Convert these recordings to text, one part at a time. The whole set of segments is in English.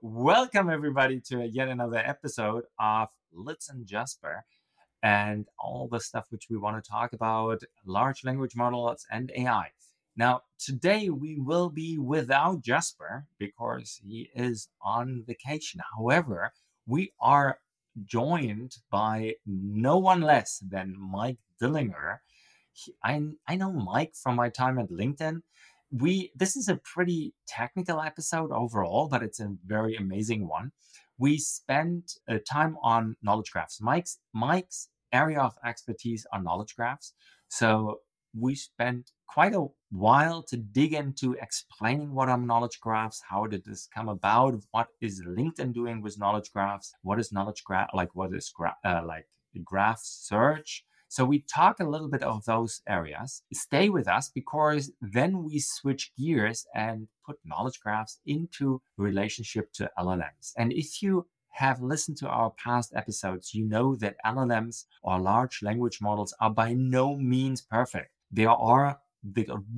Welcome, everybody, to yet another episode of Listen Jasper and all the stuff which we want to talk about large language models and AI. Now, today we will be without Jasper because he is on vacation. However, we are joined by no one less than Mike Dillinger. He, I, I know Mike from my time at LinkedIn we this is a pretty technical episode overall, but it's a very amazing one. We spent uh, time on knowledge graphs. Mike's Mike's area of expertise are knowledge graphs. So we spent quite a while to dig into explaining what are knowledge graphs, how did this come about, what is LinkedIn doing with knowledge graphs, what is knowledge graph like, what is gra- uh, like graph search, so we talk a little bit of those areas. Stay with us because then we switch gears and put knowledge graphs into relationship to LLMs. And if you have listened to our past episodes, you know that LLMs or large language models are by no means perfect. There are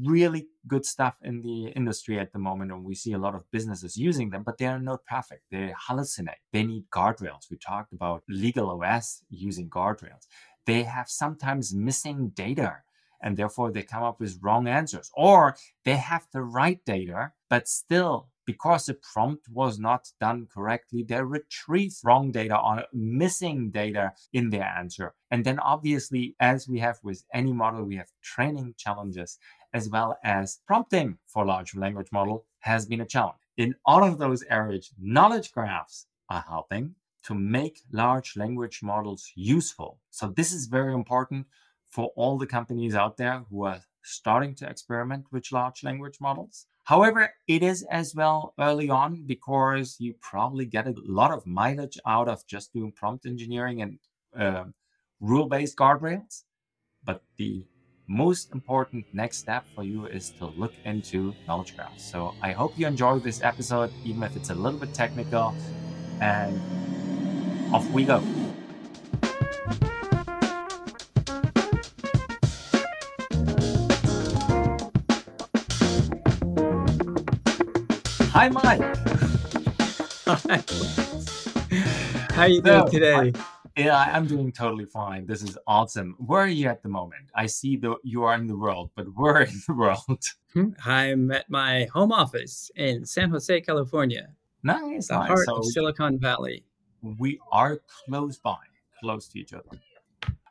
really good stuff in the industry at the moment, and we see a lot of businesses using them, but they are not perfect. They hallucinate. They need guardrails. We talked about legal OS using guardrails they have sometimes missing data and therefore they come up with wrong answers or they have the right data but still because the prompt was not done correctly they retrieve wrong data or missing data in their answer. And then obviously as we have with any model we have training challenges as well as prompting for large language model has been a challenge. In all of those areas knowledge graphs are helping to make large language models useful. So this is very important for all the companies out there who are starting to experiment with large language models. However, it is as well early on because you probably get a lot of mileage out of just doing prompt engineering and uh, rule based guardrails. But the most important next step for you is to look into knowledge graphs. So I hope you enjoyed this episode, even if it's a little bit technical. And off we go. Hi, Mike. Hi. How are you doing today? I, yeah, I'm doing totally fine. This is awesome. Where are you at the moment? I see that you are in the world, but where in the world? Hmm, I'm at my home office in San Jose, California. Nice. The nice. heart so, of Silicon Valley we are close by, close to each other.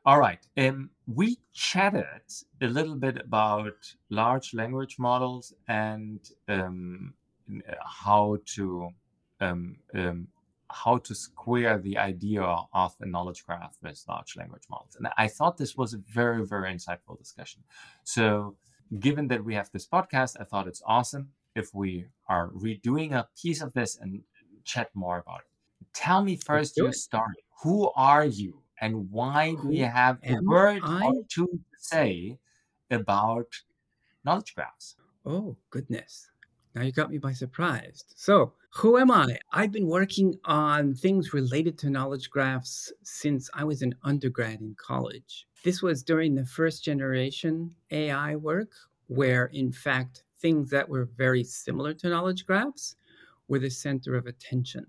All right. Um, we chatted a little bit about large language models and um, how to um, um, how to square the idea of a knowledge graph with large language models. And I thought this was a very, very insightful discussion. So, given that we have this podcast, I thought it's awesome if we are redoing a piece of this and chat more about it tell me first your story. Who are you and why do you have a word I? or two to say about knowledge graphs? Oh, goodness. Now you got me by surprise. So, who am I? I've been working on things related to knowledge graphs since I was an undergrad in college. This was during the first generation AI work, where in fact things that were very similar to knowledge graphs were the center of attention.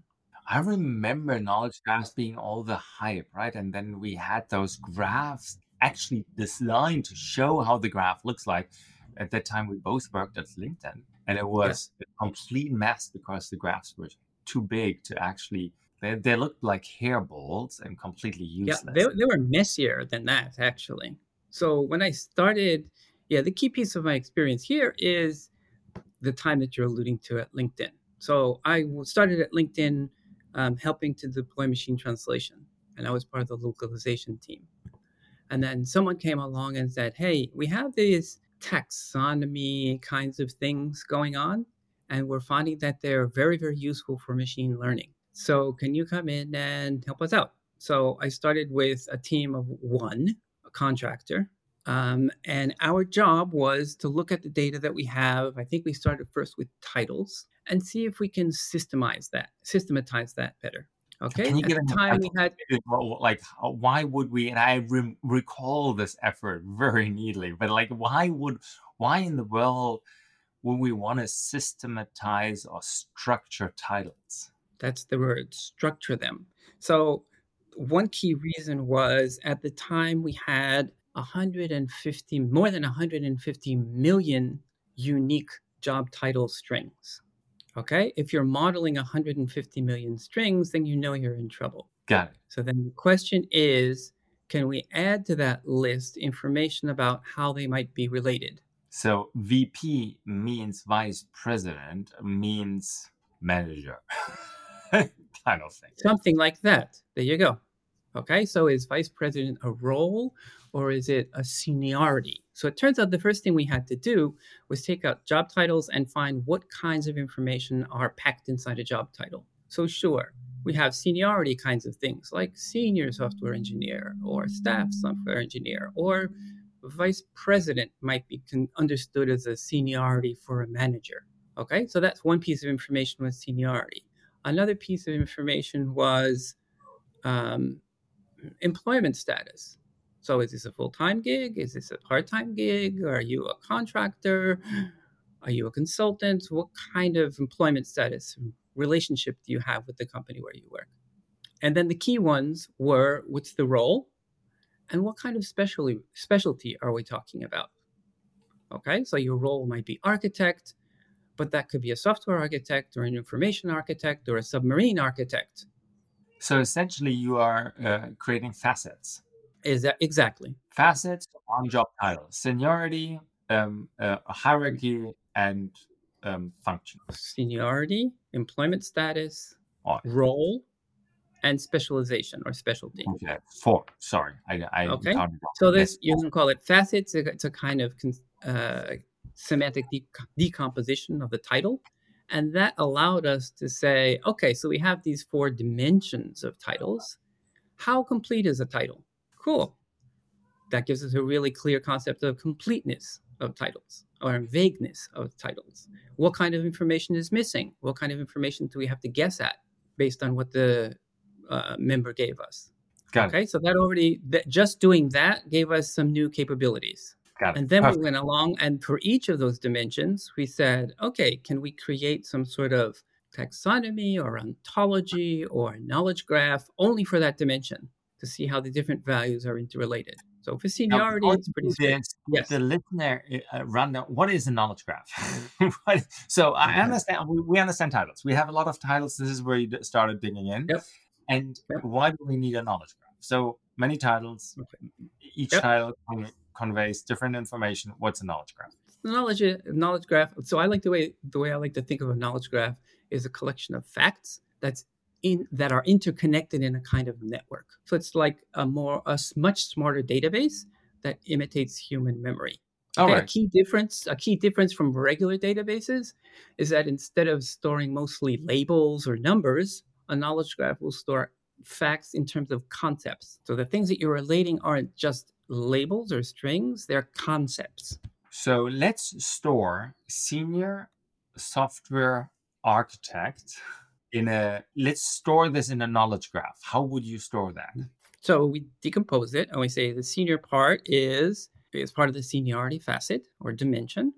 I remember knowledge graphs being all the hype, right? And then we had those graphs actually designed to show how the graph looks like. At that time, we both worked at LinkedIn, and it was yeah. a complete mess because the graphs were too big to actually. They, they looked like hairballs and completely useless. Yeah, they, they were messier than that, actually. So when I started, yeah, the key piece of my experience here is the time that you're alluding to at LinkedIn. So I started at LinkedIn um, helping to deploy machine translation. And I was part of the localization team. And then someone came along and said, Hey, we have these taxonomy kinds of things going on, and we're finding that they're very, very useful for machine learning. So, can you come in and help us out? So, I started with a team of one, a contractor. Um, and our job was to look at the data that we have. I think we started first with titles and see if we can systemize that, systematize that better. Okay. Can you At the time we had like why would we? And I re- recall this effort very neatly, but like why would why in the world would we want to systematize or structure titles? That's the word, structure them. So, one key reason was at the time we had 150, more than 150 million unique job title strings. Okay. If you're modeling 150 million strings, then you know you're in trouble. Got it. So then the question is can we add to that list information about how they might be related? So VP means vice president, means manager, kind of thing. Something like that. There you go. Okay, so is vice president a role or is it a seniority? So it turns out the first thing we had to do was take out job titles and find what kinds of information are packed inside a job title. So, sure, we have seniority kinds of things like senior software engineer or staff software engineer or vice president might be con- understood as a seniority for a manager. Okay, so that's one piece of information was seniority. Another piece of information was um, employment status. So, is this a full time gig? Is this a part time gig? Are you a contractor? Are you a consultant? What kind of employment status relationship do you have with the company where you work? And then the key ones were what's the role and what kind of specialty specialty are we talking about? Okay, so your role might be architect, but that could be a software architect or an information architect or a submarine architect. So essentially, you are uh, creating facets. Is that exactly facets on job title, seniority, um, uh, hierarchy, and um, function? Seniority, employment status, oh. role, and specialization or specialty. Okay, four. Sorry, I, I okay. So this you can call it facets. It's a kind of uh, semantic de- decomposition of the title, and that allowed us to say, okay, so we have these four dimensions of titles. How complete is a title? Cool. That gives us a really clear concept of completeness of titles or vagueness of titles. What kind of information is missing? What kind of information do we have to guess at based on what the uh, member gave us? Got okay, it. so that already that just doing that gave us some new capabilities. Got and then Perfect. we went along, and for each of those dimensions, we said, okay, can we create some sort of taxonomy or ontology or knowledge graph only for that dimension to see how the different values are interrelated? So for seniority, now, it's pretty this, yes. The listener uh, run down, what is a knowledge graph? so I understand, we, we, understand titles. We have a lot of titles. This is where you started digging in. Yep. And yep. why do we need a knowledge graph? So many titles, okay. each yep. title conveys different information. What's a knowledge graph? Knowledge, knowledge graph. So I like the way the way I like to think of a knowledge graph is a collection of facts that's in that are interconnected in a kind of network. So it's like a more a much smarter database that imitates human memory. Okay, A key difference, a key difference from regular databases, is that instead of storing mostly labels or numbers, a knowledge graph will store facts in terms of concepts. So the things that you're relating aren't just labels or strings; they're concepts. So let's store senior software architect in a let's store this in a knowledge graph. How would you store that? Mm-hmm. So we decompose it and we say the senior part is is part of the seniority facet or dimension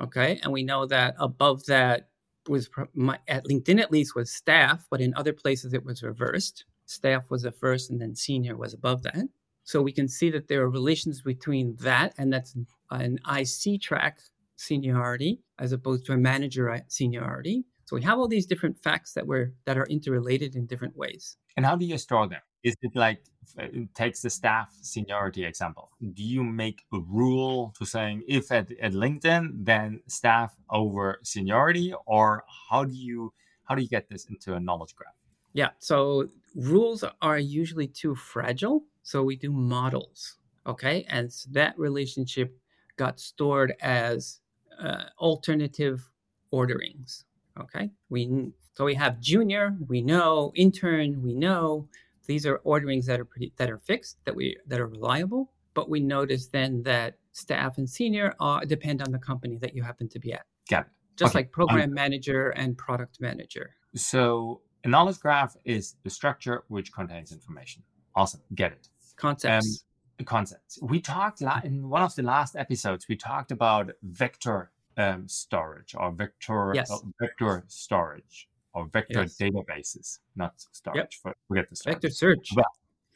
okay? And we know that above that was my, at linkedin at least was staff but in other places it was reversed. Staff was the first and then senior was above that. So we can see that there are relations between that and that's an ic track seniority as opposed to a manager seniority so we have all these different facts that were that are interrelated in different ways. And how do you store them? Is it like it takes the staff seniority example? Do you make a rule to saying if at, at LinkedIn then staff over seniority, or how do you how do you get this into a knowledge graph? Yeah, so rules are usually too fragile, so we do models. Okay, and so that relationship got stored as uh, alternative orderings. Okay, we so we have junior, we know intern, we know these are orderings that are pretty that are fixed that we that are reliable. But we notice then that staff and senior are, depend on the company that you happen to be at. Got it. Just okay. like program um, manager and product manager. So a knowledge graph is the structure which contains information. Awesome, get it. Concepts. Um, concepts. We talked la- in one of the last episodes. We talked about vector um, storage or vector yes. uh, vector storage. or vector Yes. databases, not storage. For, forget the storage. Vector search. Well,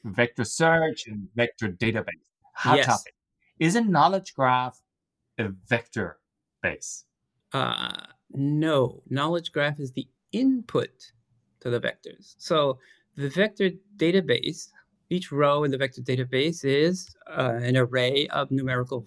vector search and vector database. Hot Yes. topic. Is a knowledge graph a vector base? Uh, no, knowledge graph is the input to the vectors. So the vector database, each row in the vector database is uh, an array of numerical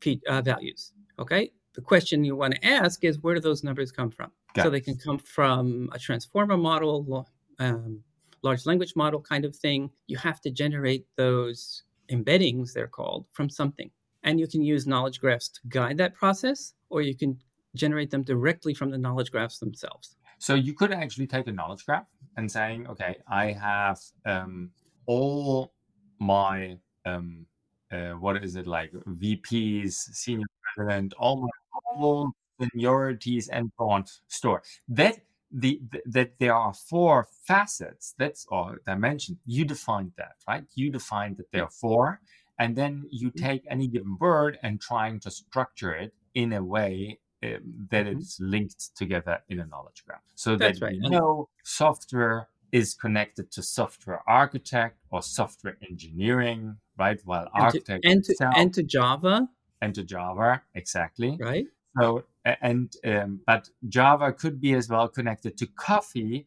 p- uh, values. Okay. The question you want to ask is where do those numbers come from? Got so it. they can come from a transformer model, um, large language model kind of thing. You have to generate those embeddings, they're called, from something. And you can use knowledge graphs to guide that process, or you can generate them directly from the knowledge graphs themselves. So you could actually take a knowledge graph and saying, okay, I have um, all my um, uh, what is it like VPs, senior president, all my all seniorities and so on store. That the, th- that there are four facets that's or dimensions. You defined that, right? You defined that there are four, and then you Mhm. take any given word and trying to structure it in a way um, that Mhm. it's linked together in a knowledge graph so That's that right, you know software is connected to software architect or software engineering right while And to, architect and, to, itself and to Java, and to java exactly right? so and um, but java could be as well connected to coffee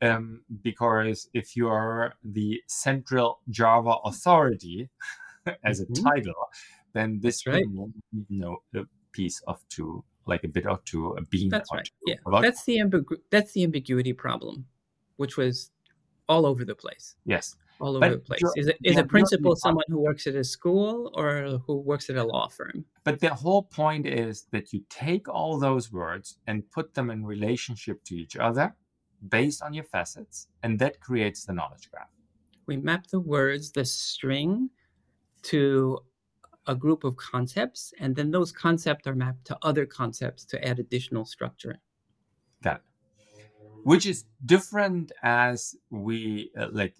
um, because if you are the central java authority as a Mhm. title then this right. mean, you know a piece of two like a bit of two a bean That's right. two, Yeah, about- that's the ambigu- that's the ambiguity problem, which was all over the place. yes All over But the place. Is, it, is a principal someone who works at a school or who works at a law firm? But the whole point is that you take all those words and put them in relationship to each other based on your facets, and that creates the knowledge graph. We map the words, the string, to a group of concepts, and then those concepts are mapped to other concepts to add additional structure. That, which is different as we uh, like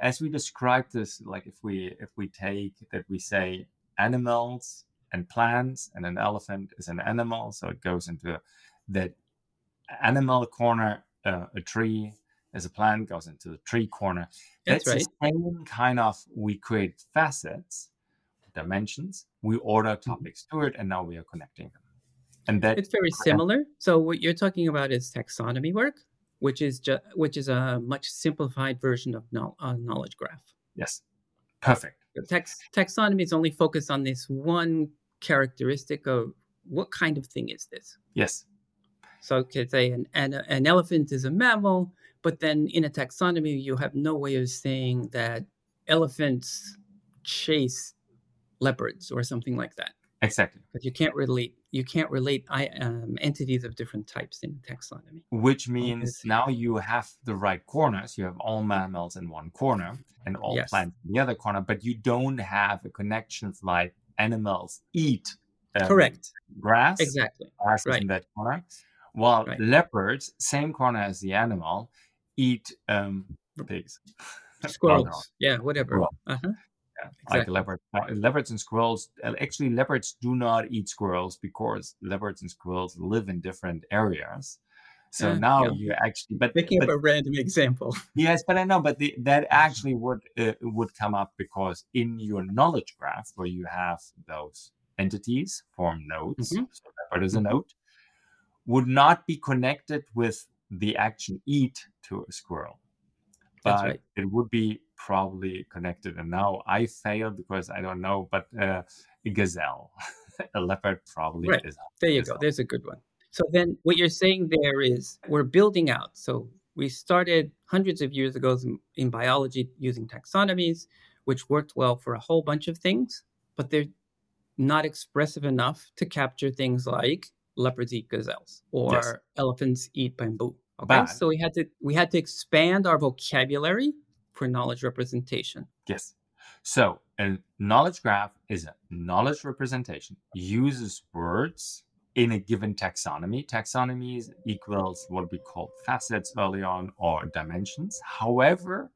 as we describe this. Like if we if we take that we say animals and plants, and an elephant is an animal, so it goes into that animal corner. Uh, a tree as a plant goes into the tree corner. That's That's the same kind of we create facets, dimensions, we order topics to it, and now we are connecting them. And that It's very similar. So what you're talking about is taxonomy work, which is ju- which is a much simplified version of no- uh, knowledge graph. yes, perfect. Tax- taxonomy is only focused on this one characteristic of what kind of thing is this. Yes, So you could say an, an, an elephant is a mammal, but then in a taxonomy, you have no way of saying that elephants chase leopards or something like that. exactly. Because you can't relate you can't relate I, um, entities of different types in taxonomy. Which means now you have the right corners. You have all mammals in one corner and all Yes. plants in the other corner, but you don't have the connections like animals eat um, Correct. grass. Exactly. grass Right. in that corner, while Right. leopards, same corner as the animal, eat um, pigs. Squirrels. Yeah, whatever. Uh-huh. Like Exactly. leopard, uh, leopards and squirrels. uh, Actually, leopards do not eat squirrels because leopards and squirrels live in different areas. So Yeah, now yeah. you actually, but, picking but up a random example. yes, but I know, but the, that actually would uh, would come up because in your knowledge graph where you have those entities form nodes, Mhm. so leopard is a node, would not be connected with the action eat to a squirrel but right. it would be probably connected. And now I failed because I don't know, but uh, a gazelle, a leopard probably Right. is. There you is go. There's a good one. So then what you're saying there is we're building out. So we started hundreds of years ago in, in biology using taxonomies, which worked well for a whole bunch of things, but they're not expressive enough to capture things like leopards eat gazelles or Yes. elephants eat bamboo. Okay. But- so we had to we had to expand our vocabulary for knowledge representation. Yes. So a knowledge graph is a knowledge representation, uses words in a given taxonomy. Taxonomies equals what we call facets early on or dimensions. However,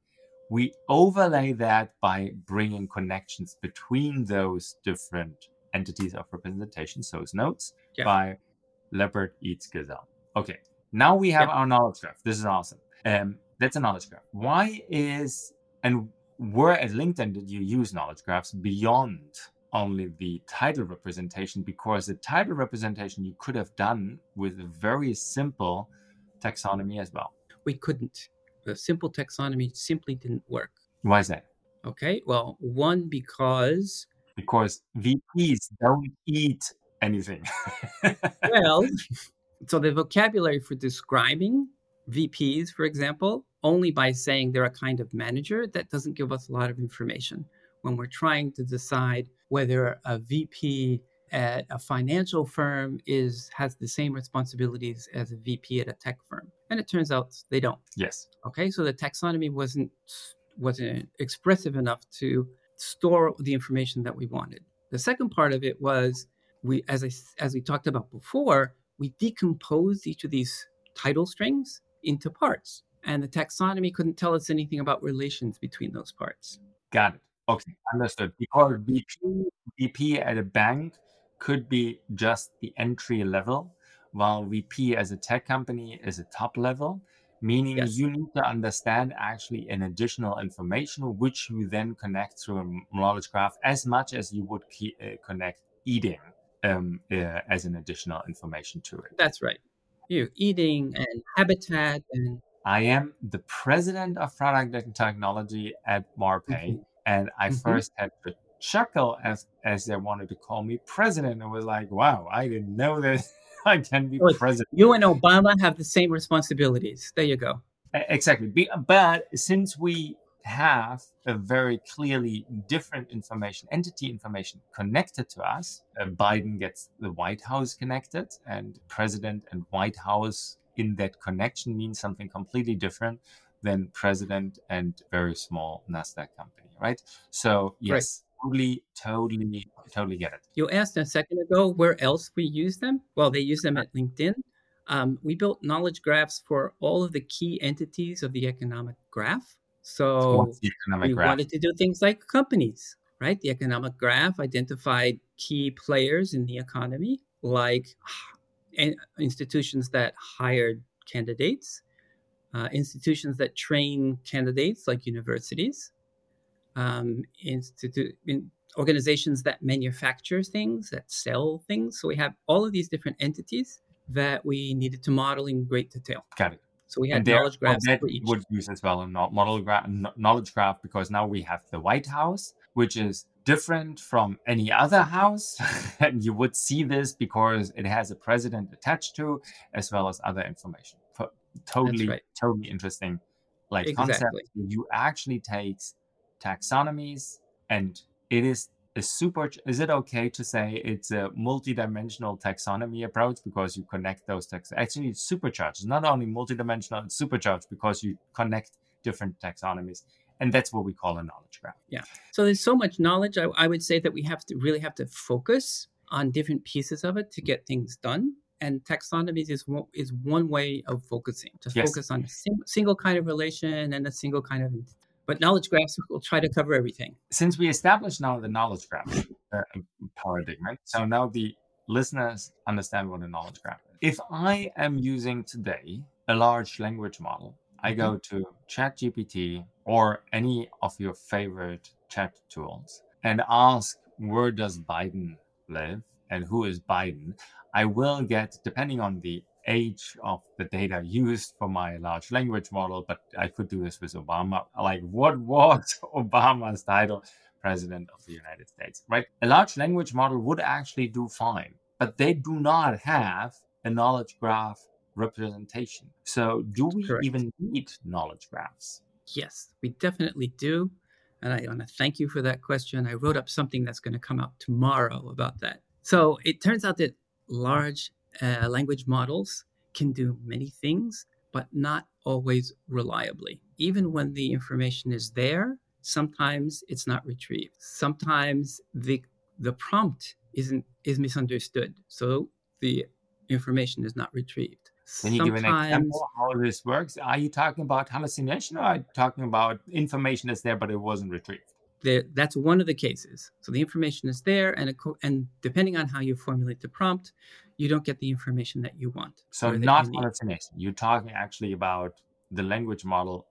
we overlay that by bringing connections between those different entities of representation, those nodes, Yeah. by leopard eats gazelle. Okay. Now we have Yeah. our knowledge graph. This is awesome. Um, that's a knowledge graph. Why is and where at LinkedIn did you use knowledge graphs beyond only the title representation? Because the title representation you could have done with a very simple taxonomy as well. We couldn't. The simple taxonomy simply didn't work. Why is that? Okay. Well, one because Because VPs don't eat anything. well, so the vocabulary for describing VPs, for example, only by saying they're a kind of manager, that doesn't give us a lot of information. When we're trying to decide whether a VP at a financial firm is has the same responsibilities as a VP at a tech firm, and it turns out they don't. yes. Okay, so the taxonomy wasn't wasn't expressive enough to store the information that we wanted. The second part of it was we, as I as we talked about before, we decomposed each of these title strings into parts, and the taxonomy couldn't tell us anything about relations between those parts. Got it. Okay, understood. Because BP, BP at a bank could be just the entry level, while VP as a tech company is a top level, meaning Yes. you need to understand actually an additional information, which you then connect through a knowledge graph as much as you would key, uh, connect eating um, uh, as an additional information to it. That's right. You eating and habitat and I am the president of product and technology at Marpai, Mhm. and I Mhm. first had to chuckle as as they wanted to call me president. I was like, "Wow, I didn't know that I can be it's- president." you and Obama have the same responsibilities. There you go. Exactly. But since we have a very clearly different information, entity information connected to us, uh, Biden gets the White House connected, and president and White House in that connection means something completely different than president and very small NASDAQ company, right? So, yes, totally, totally, totally get it. You asked a second ago where else we use them. Well, they use them at LinkedIn. Um, we built knowledge graphs for all of the key entities of the economic graph. So we graph? wanted to do things like companies, right? The economic graph identified key players in the economy, like institutions that hired candidates, uh, institutions that train candidates, like universities, um, institute in organizations that manufacture things, that sell things. So we have all of these different entities that we needed to model in great detail. Got it. So we had there, knowledge well, that would use as well a model graph, knowledge graph, because now we have the White House, which is different from any other house, and you would see this because it has a president attached to, as well as other information. Totally, right. totally interesting, like concept. You actually takes taxonomies, and it is a super. Is it okay to say it's a multi-dimensional taxonomy approach because you connect those tax? Actually, it's supercharged. It's not only multi-dimensional; it's supercharged because you connect different taxonomies, and that's what we call a knowledge graph. Yeah so there's so much knowledge. I, I would say that we have to really have to focus on different pieces of it to get things done. And taxonomies is one, is one way of focusing. Just Yes. focus on a sing, single kind of relation and a single kind of. But knowledge graphs will try to cover everything. Since we established now the knowledge graph uh, paradigm, so now the listeners understand what a knowledge graph is. If I am using today a large language model, I go to ChatGPT or any of your favorite chat tools and ask where does Biden live and who is Biden, I will get, depending on the age of the data used for my large language model, but I could do this with Obama. Like, what was Obama's title? President of the United States, right? A large language model would actually do fine, but they do not have a knowledge graph representation. So, do we Correct. even need knowledge graphs? Yes, we definitely do. And I want to thank you for that question. I wrote up something that's going to come out tomorrow about that. So it turns out that large uh, language models can do many things, but not always reliably. Even when the information is there, sometimes it's not retrieved. Sometimes the the prompt isn't is misunderstood, so the information is not retrieved. Can you give an example how this works? Are you talking about hallucination or are you talking about information that's there but it wasn't retrieved? there, that's one of the cases. So the information is there, and, acco- and depending on how you formulate the prompt, you don't get the information that you want. So not you hallucination. You're talking actually about the language model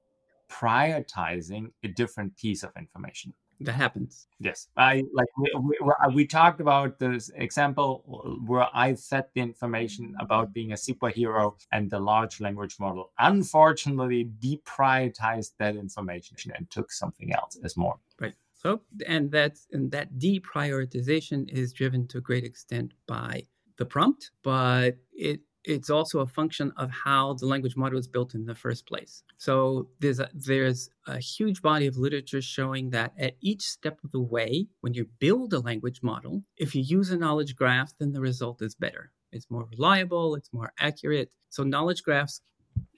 prioritizing a different piece of information. that happens. Yes, I like we, we, we uh, talked about this example where I fed the information about being a superhero, and the large language model unfortunately deprioritized that information and took something else as more. Right. So and that's and that deprioritization is driven to a great extent by the prompt, but it it's also a function of how the language model is built in the first place. So there's a, there's a huge body of literature showing that at each step of the way, when you build a language model, if you use a knowledge graph, then the result is better. It's more reliable. It's more accurate. So knowledge graphs,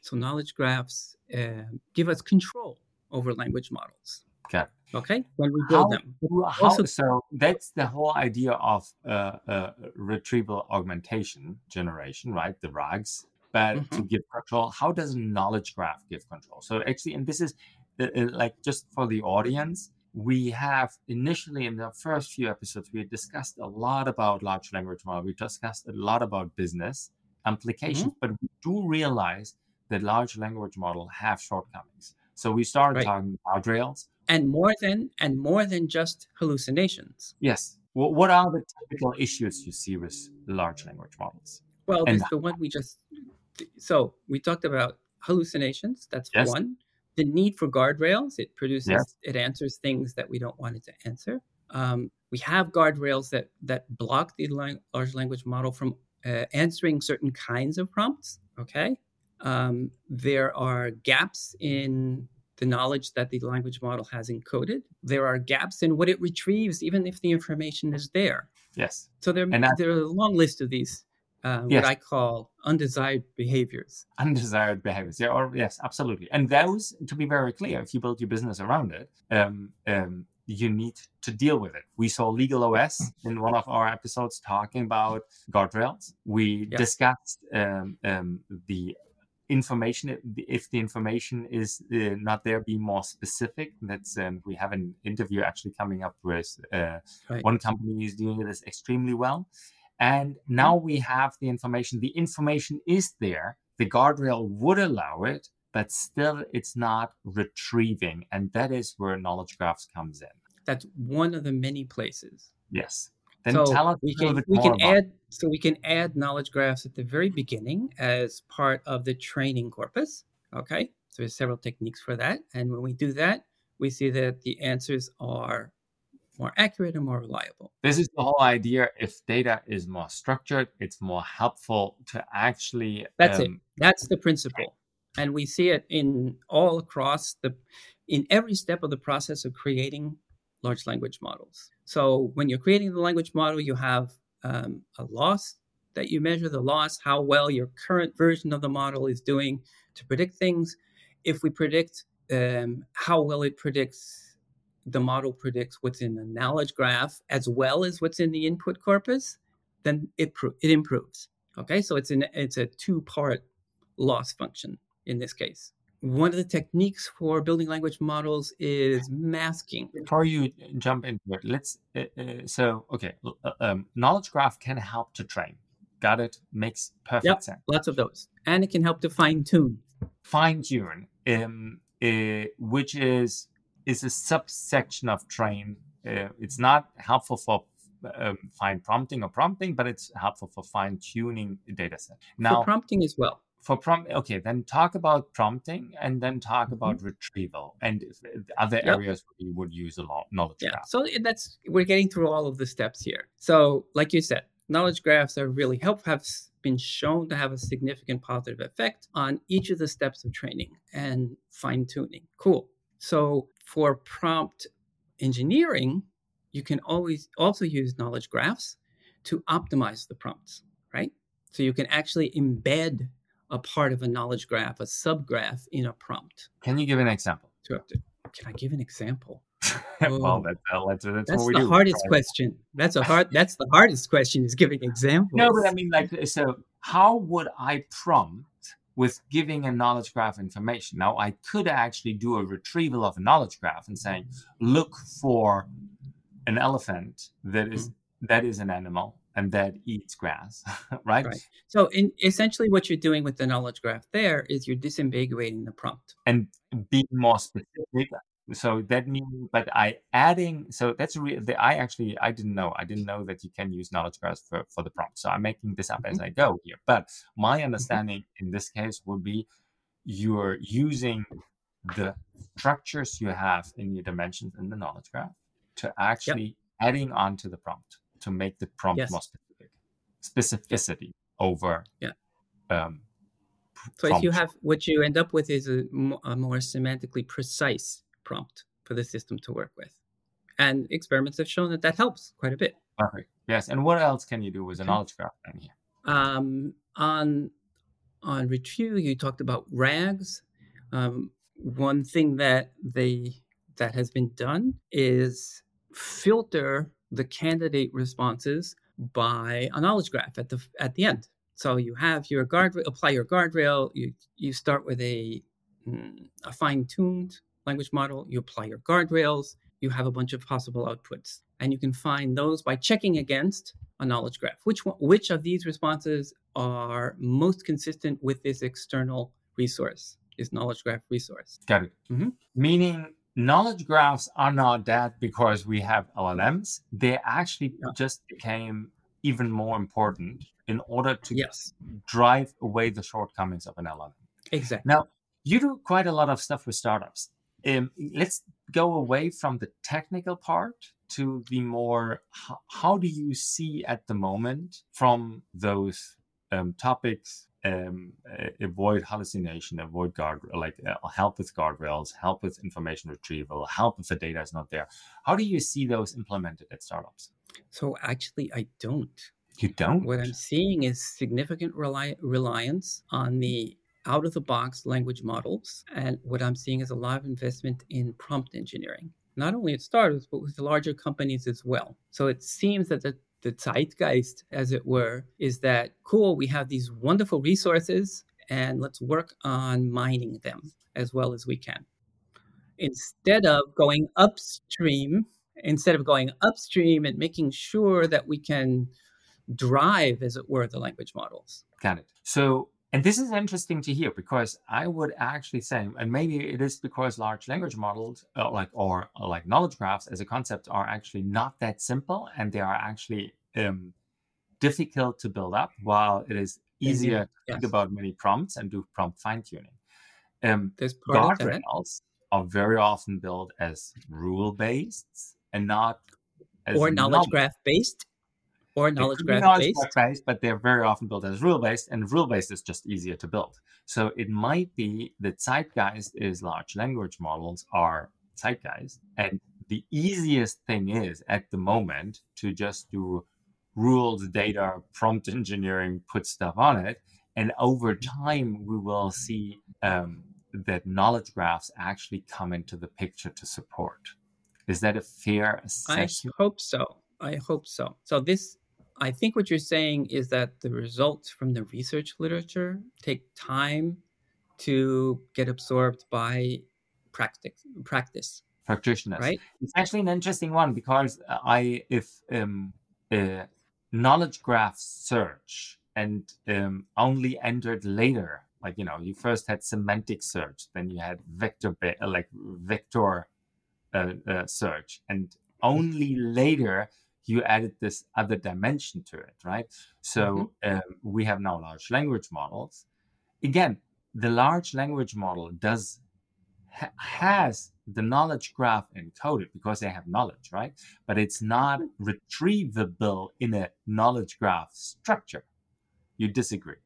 so knowledge graphs uh, give us control over language models. Okay. Okay, when we build How, them. how, Also- so that's the whole idea of uh, uh, retrieval augmentation generation, right? The RAGs, but Mm-hmm. to give control. How does a knowledge graph give control? So actually, and this is uh, uh, like just for the audience, we have initially in the first few episodes we discussed a lot about large language model. We discussed a lot about business implications, Mm-hmm. but we do realize that large language model have shortcomings. So we started Right. talking guardrails. And more than and more than just hallucinations. Yes. What, what are the typical issues you see with large language models? Well, And- there's the one we just so we talked about hallucinations. That's Yes. one. The need for guardrails. It produces Yes. it answers things that we don't want it to answer. Um, we have guardrails that that block the lang- large language model from uh, answering certain kinds of prompts. Okay. Um, there are gaps in the knowledge that the language model has encoded. There are gaps in what it retrieves, even if the information is there. Yes. So there, And that- there are a long list of these, uh, Yes. what I call undesired behaviors. Undesired behaviors. Yeah, or yes, absolutely. And those, to be very clear, if you build your business around it, um, um, you need to deal with it. We saw Legal OS in one of our episodes talking about guardrails. We Yeah. discussed um, um, the information if the information is uh, not there be more specific. That's um, we have an interview actually coming up with uh, Right. one company is doing this extremely well. And now we have the information. The information is there. The guardrail would allow it but still it's not retrieving. And that is where knowledge graphs comes in. That's one of the many places. yes then so tell us we can we can add so we can add knowledge graphs at the very beginning as part of the training corpus. Okay, so there's several techniques for that, and when we do that, we see that the answers are more accurate and more reliable. this is the whole idea if data is more structured it's more helpful to actually That's it. um, That's the principle. And we see it in all across the in every step of the process of creating large language models. So when you're creating the language model, you have um, a loss that you measure the loss, how well your current version of the model is doing to predict things. If we predict um, how well it predicts, the model predicts what's in the knowledge graph as well as what's in the input corpus, then it pro- it improves. Okay, so it's an it's a two part loss function in this case. One of the techniques for building language models is masking. before you jump into it let's uh, uh, so okay uh, um, knowledge graph can help to train got it makes perfect Yep. sense Lots of those, and it can help to fine tune. fine tune um, uh, which is is a subsection of train uh, it's not helpful for um, fine prompting or prompting but it's helpful for fine tuning data set now for prompting as well. For prompt okay then talk about prompting and then talk Mm-hmm. about retrieval and uh, other Yep. areas where you would use a lot knowledge Yeah. graph So that's we're getting through all of the steps here. So, like you said, knowledge graphs are really help have been shown to have a significant positive effect on each of the steps of training and fine tuning. Cool. So, for prompt engineering, you can always also use knowledge graphs to optimize the prompts, right? So you can actually embed a part of a knowledge graph, a subgraph in a prompt. can you give an example To up to- Can I give an example? well, Oh. that, that's, that's, That's the do. hardest right? question. That's a hard. That's the hardest question is giving examples. No, but I mean, like, so how would I prompt with giving a knowledge graph information? Now, I could actually do a retrieval of a knowledge graph and saying, mm-hmm. look for an elephant that is mm-hmm. that is an animal and that eats grass, right? Right. So, in, essentially, what you're doing with the knowledge graph there is you're disambiguating the prompt. And being more specific. So that means, but I adding, so that's real. I actually, I didn't know. I didn't know that you can use knowledge graphs for, for the prompt. So I'm making this up as Mhm. I go here. But my Mhm. understanding in this case would be you're using the structures you have in your dimensions in the knowledge graph to actually adding onto the prompt to make the prompt Yes. more specific specificity over Yeah. um So, if you have what you end up with is a, a more semantically precise prompt for the system to work with. And experiments have shown that that helps quite a bit. perfect yes and what else can you do with a knowledge graph in here Um, on on retrieve, you talked about rags. Um, one thing that they that has been done is filter the candidate responses by a knowledge graph at the at the end. So you have your guard apply your guardrail. You you start with a mm, a fine tuned language model. You apply your guardrails. You have a bunch of possible outputs, and you can find those by checking against a knowledge graph. Which one, which of these responses are most consistent with this external resource, this knowledge graph resource? got it Mhm. meaning knowledge graphs are not dead because we have llms they actually Yeah. just became even more important in order to Yes, drive away the shortcomings of an llm exactly. Now, you do quite a lot of stuff with startups. Um, let's go away from the technical part to the more how, how do you see at the moment from those um, topics um, uh, avoid hallucination avoid guard like uh, help with guardrails help with information retrieval help if the data is not there how do you see those implemented at startups So actually, I don't. you don't What I'm seeing is significant reliance on the out of the box language models. And what I'm seeing is a lot of investment in prompt engineering, not only at startups, but with larger companies as well. So it seems that the, the zeitgeist, as it were, is that cool, we have these wonderful resources and let's work on mining them as well as we can. Instead of going upstream, instead of going upstream and making sure that we can drive, as it were, the language models. Got it. So, and this is interesting to hear because I would actually say, and maybe it is because large language models, uh, like or, uh, like knowledge graphs as a concept, are actually not that simple, and they are actually um, difficult to build up. While it is easier to think about many prompts and do prompt fine tuning. Um, There's part of that. guardrails are very often built as rule based and not as Or knowledge knowledge graph based. Or knowledge graph knowledge based. based, but they're very often built as rule based, and rule based is just easier to build. So it might be that the zeitgeist is large language models are zeitgeist, and the easiest thing is at the moment to just do rules, data, prompt engineering, put stuff on it, and over time we will see um, that knowledge graphs actually come into the picture to support. Is that a fair assessment? I hope so. I hope so. So this I think what you're saying is that the results from the research literature take time to get absorbed by practice practice, Practitioners. right? It's actually an interesting one because uh, I, if um, uh, knowledge graph search and um, only entered later, like you know, you first had semantic search, then you had vector, like vector uh, uh, search, and only later you added this other dimension to it, right? So um, we have now large language models. Again, the large language model does ha- has the knowledge graph encoded because they have knowledge, right? But it's not retrievable in a knowledge graph structure. You disagree.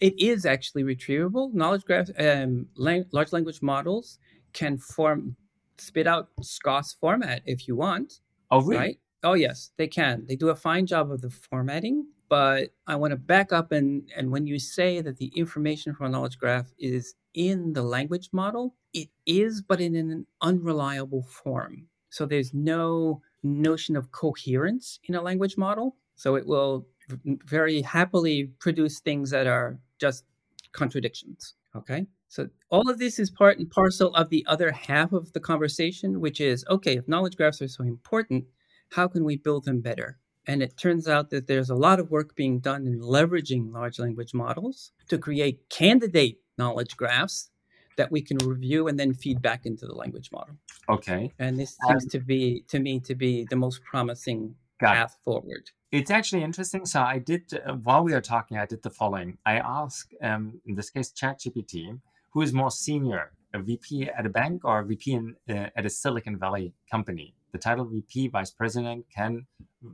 It is actually retrievable. Knowledge graph, um, lang- large language models can form, spit out SKOS format if you want, Oh, really? right? Oh yes, they can. They do a fine job of the formatting. But I want to back up and and when you say that the information from a knowledge graph is in the language model, it is, but in an unreliable form. So there's no notion of coherence in a language model. So it will very happily produce things that are just contradictions. Okay. So all of this is part and parcel of the other half of the conversation, which is okay, if knowledge graphs are so important, how can we build them better? And it turns out that there's a lot of work being done in leveraging large language models to create candidate knowledge graphs that we can review and then feed back into the language model. Okay. And this seems um, to be, to me, to be the most promising path forward. It's actually interesting. So I did, uh, while we are talking, I did the following. I asked, um, in this case, ChatGPT, who is more senior, a VP at a bank or a VP in, uh, at a Silicon Valley company? The title VP, Vice President, can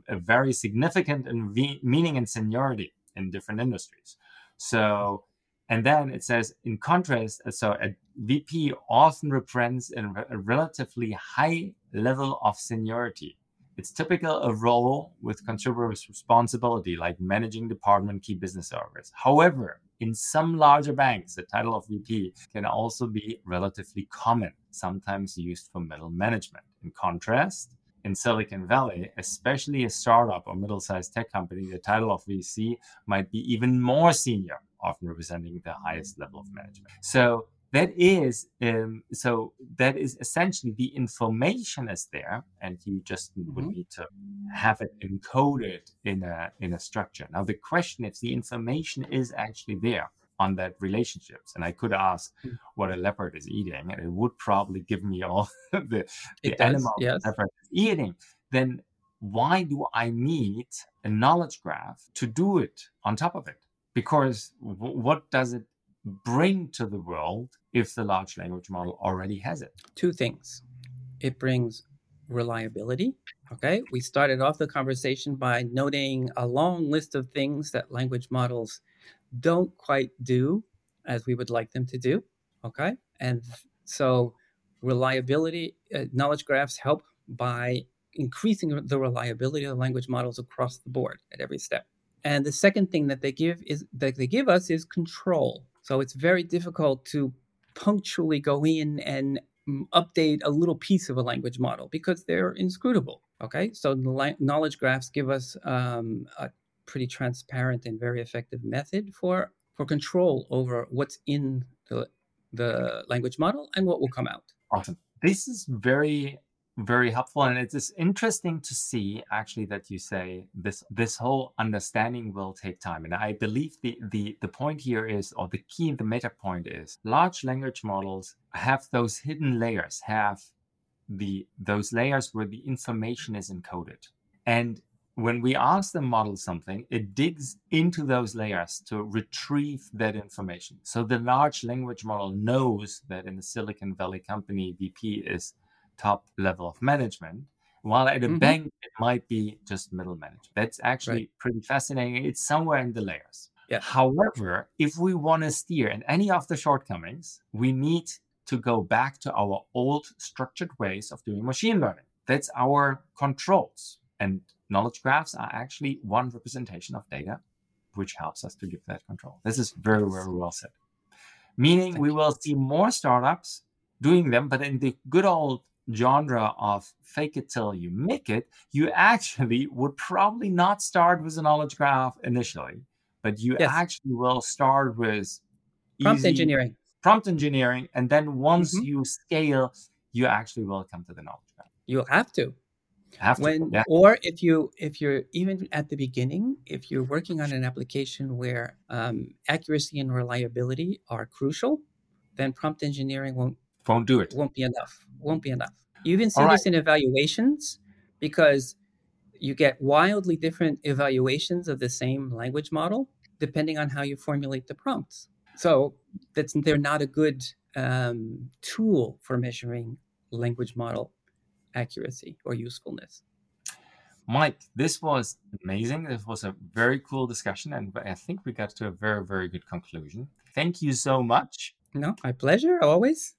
vary significant in v- meaning and seniority in different industries. So and then it says, in contrast, so a VP often represents a relatively high level of seniority. It's typical a role with considerable responsibility, like managing department key business areas. However, in some larger banks, the title of VP can also be relatively common, sometimes used for middle management. In contrast, in Silicon Valley, especially a startup or middle sized tech company, the title of VC might be even more senior often representing the highest level of management. So that is um, so that is essentially the information is there, and you just mm-hmm. would need to have it encoded in a in a structure. Now the question is, the information is actually there on that relationships, and I could ask mm. what a leopard is eating, and it would probably give me all the, the animal yes. leopard is eating. Then why do I need a knowledge graph to do it on top of it? because w- what does it bring to the world if the large language model already has it? Two things. It brings reliability. Okay. We started off the conversation by noting a long list of things that language models don't quite do as we would like them to do. Okay. And so reliability, uh, knowledge graphs help by increasing the reliability of language models across the board at every step. And the second thing that they give is that they give us is control. So it's very difficult to punctually go in and mm, update a little piece of a language model because they're inscrutable. Okay, so knowledge graphs give us um, a pretty transparent and very effective method for for control over what's in the the language model and what will come out. Awesome. This is very very helpful and it's interesting to see actually that you say this this whole understanding will take time and i believe the the the point here is or the key the meta point is large language models have those hidden layers have the those layers where the information is encoded and when we ask the model something it digs into those layers to retrieve that information so the large language model knows that in the silicon valley company vp is top level of management while at a mm-hmm. bank it might be just middle management that's actually right. pretty fascinating it's somewhere in the layers yeah. however if we want to steer in any of the shortcomings we need to go back to our old structured ways of doing machine learning that's our controls and knowledge graphs are actually one representation of data which helps us to give that control this is very very well said meaning Thank we you. will see more startups doing them but in the good old genre of fake it till you make it, you actually would probably not start with a knowledge graph initially, but you yes. actually will start with prompt engineering. Prompt engineering, and then once mm-hmm. you scale, you actually will come to the knowledge graph. You'll have to. Have to, when yeah. or if you if you're even at the beginning if you're working on an application where um, accuracy and reliability are crucial then prompt engineering won't won't do it. Won't be enough. Won't be enough. You even see All this right. in evaluations because you get wildly different evaluations of the same language model depending on how you formulate the prompts. So that's they're not a good um, tool for measuring language model accuracy or usefulness. Mike, this was amazing. This was a very cool discussion, and I think we got to a very, very good conclusion. Thank you so much. No, my pleasure, always.